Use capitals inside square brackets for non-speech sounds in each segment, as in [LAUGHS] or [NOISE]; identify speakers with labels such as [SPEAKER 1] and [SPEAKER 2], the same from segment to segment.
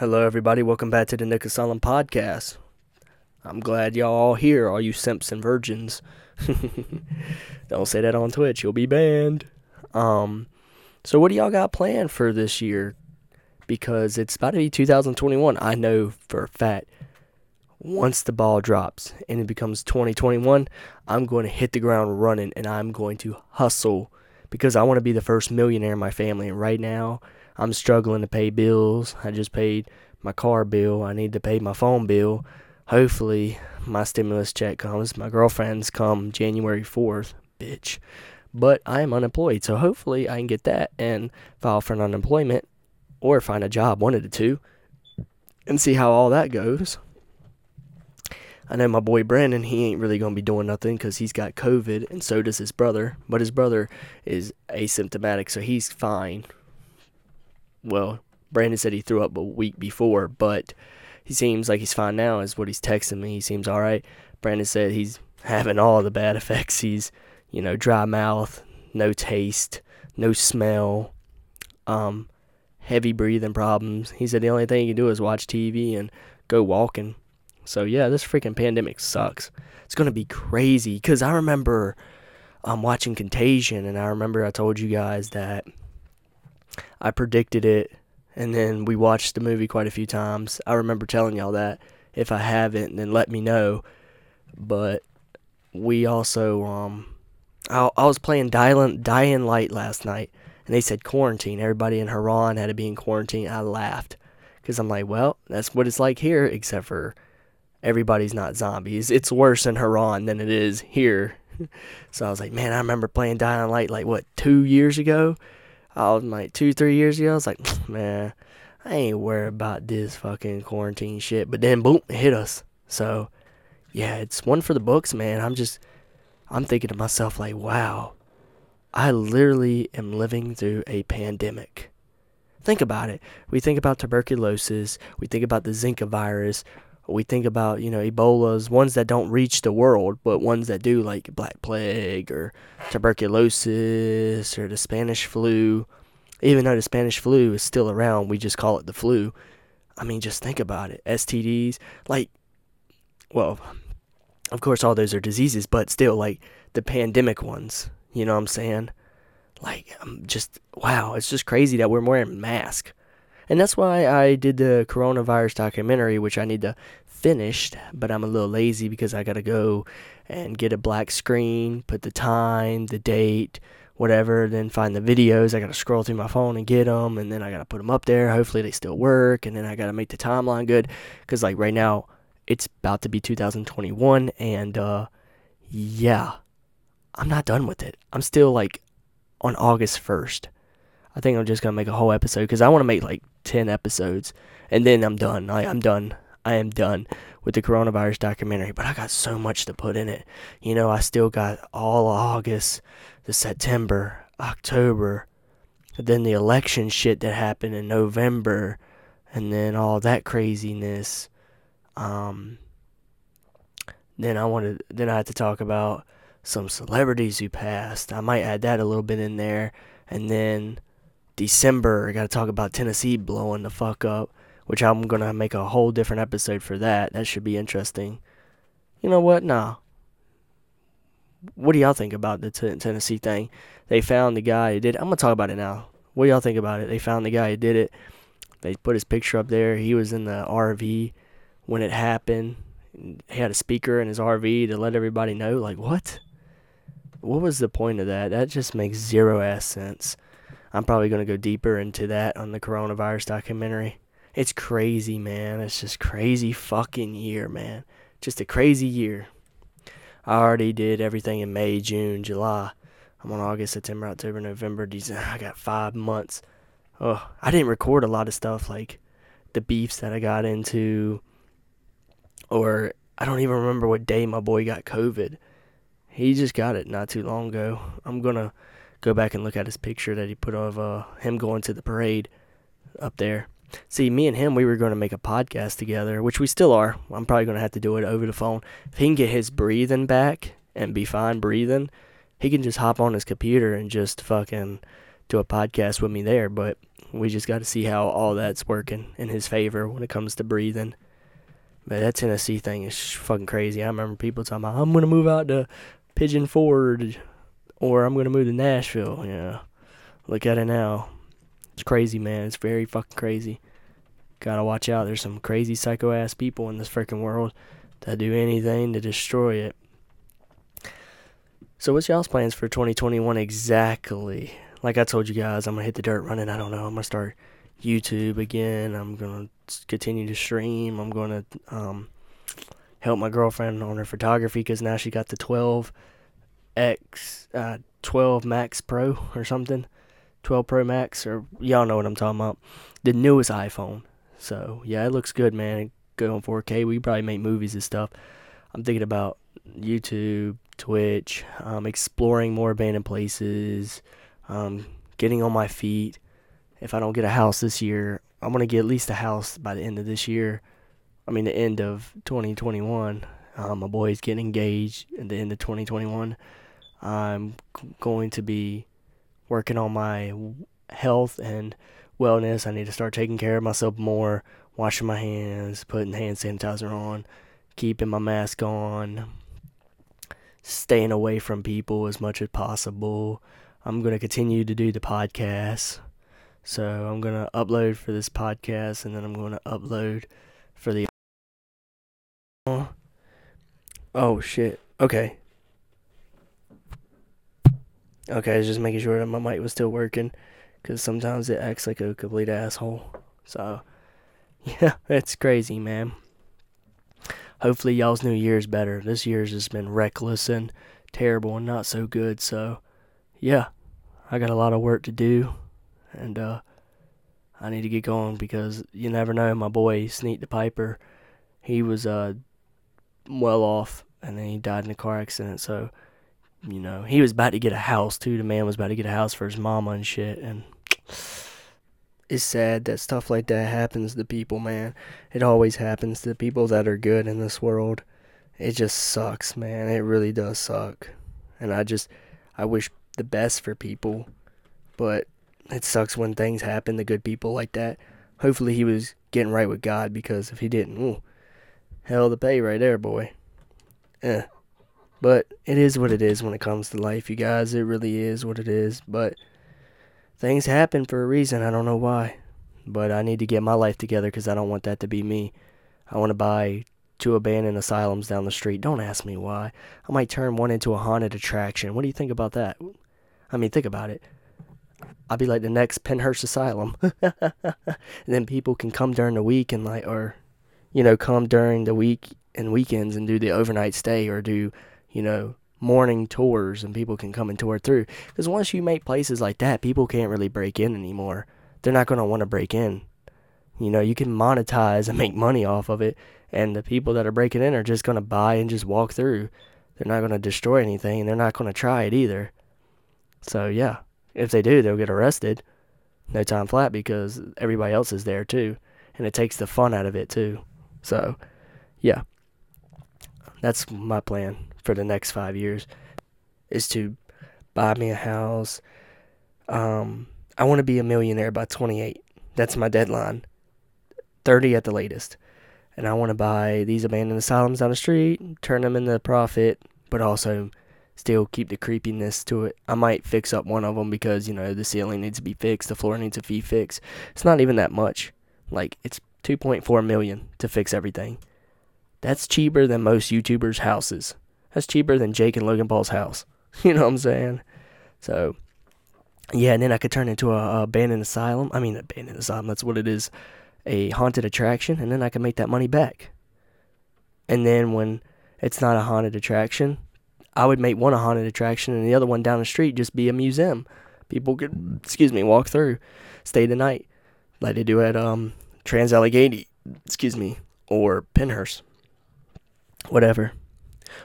[SPEAKER 1] Hello, everybody. Welcome back to the Nick Asylum podcast. I'm glad y'all all here, all you simps and virgins. [LAUGHS] Don't say that on Twitch; you'll be banned. Um, so what do y'all got planned for this year? Because it's about to be 2021. I know for a fact. Once the ball drops and it becomes 2021, I'm going to hit the ground running and I'm going to hustle because I want to be the first millionaire in my family. And right now, I'm struggling to pay bills. I just paid my car bill. I need to pay my phone bill. Hopefully, my stimulus check comes. My girlfriend's come January 4th, bitch. But I am unemployed, so hopefully I can get that and file for an unemployment or find a job, one of the two, and see how all that goes. I know my boy Brandon, he ain't really going to be doing nothing because he's got COVID, and so does his brother. But his brother is asymptomatic, so he's fine. Well, Brandon said he threw up a week before, but he seems like he's fine now, is what he's texting me. He seems all right. Brandon said he's [LAUGHS] having all the bad effects. He's, you know, dry mouth, no taste, no smell, um, heavy breathing problems. He said the only thing he can do is watch TV and go walking. So yeah, this freaking pandemic sucks. It's gonna be crazy because I remember um watching Contagion, and I remember I told you guys that I predicted it, and then we watched the movie quite a few times. I remember telling y'all that. If I haven't, then let me know. But we also um I, I was playing Dying Dying Light last night, and they said quarantine. Everybody in Harran had to be in quarantine. I laughed because I'm like, well, that's what it's like here, except for everybody's not zombies. It's worse in Harran than it is here. [LAUGHS] so I was like, man, I remember playing Dying Light like what two years ago. I was like two, three years ago. I was like, man, I ain't worried about this fucking quarantine shit. But then boom, it hit us. So yeah, it's one for the books, man. I'm just, I'm thinking to myself like, wow, I literally am living through a pandemic. Think about it. We think about tuberculosis. We think about the Zika virus we think about you know Ebola's ones that don't reach the world, but ones that do like Black Plague or tuberculosis or the Spanish flu. Even though the Spanish flu is still around, we just call it the flu. I mean, just think about it. STDs, like, well, of course, all those are diseases, but still, like the pandemic ones. You know what I'm saying? Like, I'm just wow. It's just crazy that we're wearing masks and that's why I did the coronavirus documentary, which I need to finish, but I'm a little lazy because I gotta go and get a black screen, put the time, the date, whatever, then find the videos. I gotta scroll through my phone and get them, and then I gotta put them up there. Hopefully they still work, and then I gotta make the timeline good, cause like right now it's about to be 2021, and uh, yeah, I'm not done with it. I'm still like on August 1st. I think I'm just gonna make a whole episode because I want to make like ten episodes, and then I'm done. I, I'm done. I am done with the coronavirus documentary. But I got so much to put in it. You know, I still got all August, the September, October, then the election shit that happened in November, and then all that craziness. Um, then I wanted. Then I had to talk about some celebrities who passed. I might add that a little bit in there, and then December, I got to talk about Tennessee blowing the fuck up, which I'm going to make a whole different episode for that. That should be interesting. You know what? Nah. What do y'all think about the t- Tennessee thing? They found the guy who did it. I'm going to talk about it now. What do y'all think about it? They found the guy who did it. They put his picture up there. He was in the RV when it happened. He had a speaker in his RV to let everybody know. Like, what? What was the point of that? That just makes zero ass sense. I'm probably going to go deeper into that on the coronavirus documentary. It's crazy, man. It's just crazy fucking year, man. Just a crazy year. I already did everything in May, June, July. I'm on August, September, October, November, December. I got five months. Oh, I didn't record a lot of stuff like the beefs that I got into, or I don't even remember what day my boy got COVID. He just got it not too long ago. I'm gonna go back and look at his picture that he put of uh, him going to the parade up there. See, me and him, we were going to make a podcast together, which we still are. I'm probably going to have to do it over the phone. If he can get his breathing back and be fine breathing, he can just hop on his computer and just fucking do a podcast with me there. But We just got to see how all that's working in his favor when it comes to breathing. But that Tennessee thing is fucking crazy. I remember people talking about, I'm going to move out to Pigeon Forge or I'm to move to Nashville. Yeah. Look at it now. It's crazy, man. It's very fucking crazy. Gotta watch out. There's some crazy psycho ass people in this freaking world that do anything to destroy it. So, what's y'all's plans for 2021 exactly? Like I told you guys, I'm gonna hit the dirt running. I don't know. I'm gonna start YouTube again. I'm gonna continue to stream. I'm gonna um, help my girlfriend on her photography because now she got the 12 X, uh, 12 Max Pro or something. 12 Pro Max, or y'all know what I'm talking about. The newest iPhone. So, yeah, it looks good, man. Going 4K. We probably make movies and stuff. I'm thinking about YouTube, Twitch, um, exploring more abandoned places, um, getting on my feet. If I don't get a house this year, I'm to get at least a house by the end of this year. I mean, the end of 2021. Um, my boy's getting engaged at the end of 2021. I'm going to be working on my health and wellness. I need to start taking care of myself more, washing my hands, putting hand sanitizer on, keeping my mask on, staying away from people as much as possible. I'm going to continue to do the podcast. So I'm going to upload for this podcast and then I'm going to upload for the. Oh, shit. Okay. Okay, I was just making sure that my mic was still working because sometimes it acts like a complete asshole. So, [LAUGHS] yeah, it's crazy, man. Hopefully, y'all's new year's better. This year's just been reckless and terrible and not so good. So, yeah, I got a lot of work to do, and uh, I need to get going because you never know. My boy Sneak the Piper, he was uh well off, and then he died in a car accident. So you know, he was about to get a house too. The man was about to get a house for his mama and shit. And it's sad that stuff like that happens to people, man. It always happens to people that are good in this world. It just sucks, man. It really does suck. And I just, I wish the best for people. But it sucks when things happen to good people like that. Hopefully he was getting right with God because if he didn't, ooh, hell to pay right there, boy. Eh. But it is what it is when it comes to life, you guys. It really is what it is. But things happen for a reason. I don't know why. But I need to get my life together because I don't want that to be me. I want to buy two abandoned asylums down the street. Don't ask me why. I might turn one into a haunted attraction. What do you think about that? I mean, think about it. I'll be like the next Pennhurst Asylum. [LAUGHS] and then people can come during the week and like, or, you know, come during the week and weekends and do the overnight stay or do you know, morning tours and people can come and tour through. Because once you make places like that, people can't really break in anymore. They're not going to want to break in. You know, you can monetize and make money off of it, and the people that are breaking in are just going to buy and just walk through. They're not going to destroy anything, and they're not going to try it either. So, yeah, if they do, they'll get arrested. No time flat because everybody else is there too, and it takes the fun out of it too. So, yeah, that's my plan for the next five years is to buy me a house. Um, I want to be a millionaire by 28. That's my deadline. 30 at the latest. And I want to buy these abandoned asylums down the street, turn them into profit, but also still keep the creepiness to it. I might fix up one of them because, you know, the ceiling needs to be fixed, the floor needs to be fixed. It's not even that much. Like it's 2.4 million to fix everything. That's cheaper than most YouTubers' houses. That's cheaper than Jake and Logan Paul's house. [LAUGHS] You know what I'm saying? So, yeah, and then I could turn into a, a abandoned asylum. I mean, abandoned asylum. That's what it is. A haunted attraction, and then I could make that money back. And then when it's not a haunted attraction, I would make one a haunted attraction, and the other one down the street just be a museum. People could, excuse me, walk through, stay the night, like they do at um Trans Allegheny, excuse me, or Pennhurst, whatever.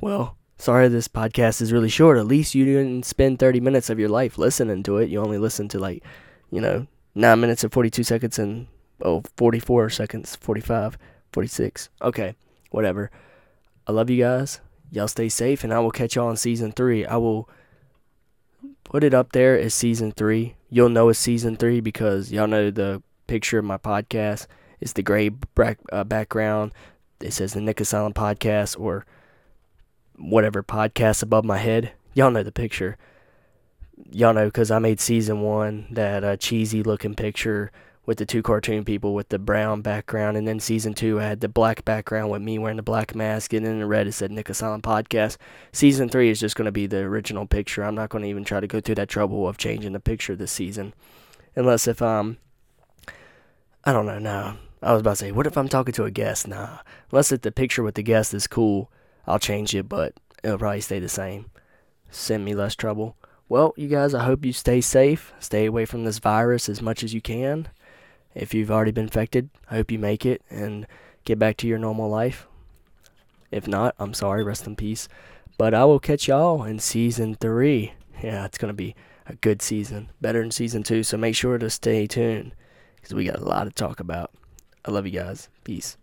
[SPEAKER 1] Well, sorry this podcast is really short. At least you didn't spend 30 minutes of your life listening to it. You only listened to like, you know, 9 minutes and 42 seconds and, oh, 44 seconds, 45, 46. Okay, whatever. I love you guys. Y'all stay safe, and I will catch y'all on season three. I will put it up there as season three you'll know it's season three because y'all know the picture of my podcast is the gray back, uh, background. It says the Nick Asylum podcast or whatever podcast above my head. Y'all know the picture. Y'all know because I made season one that uh, cheesy looking picture with the two cartoon people with the brown background, and then season two I had the black background with me wearing the black mask, and then the red it said Nick Asylum Podcast. Season three is just going to be the original picture. I'm not going to even try to go through that trouble of changing the picture this season, unless if um I don't know. No, I was about to say, what if I'm talking to a guest? Nah, unless if the picture with the guest is cool, I'll change it, but it'll probably stay the same. Send me less trouble. Well, you guys, I hope you stay safe. Stay away from this virus as much as you can. If you've already been infected, I hope you make it and get back to your normal life. If not, I'm sorry, rest in peace. But I will catch y'all in season three. Yeah, it's going to be a good season, better than season two. So make sure to stay tuned because we got a lot to talk about. I love you guys. Peace.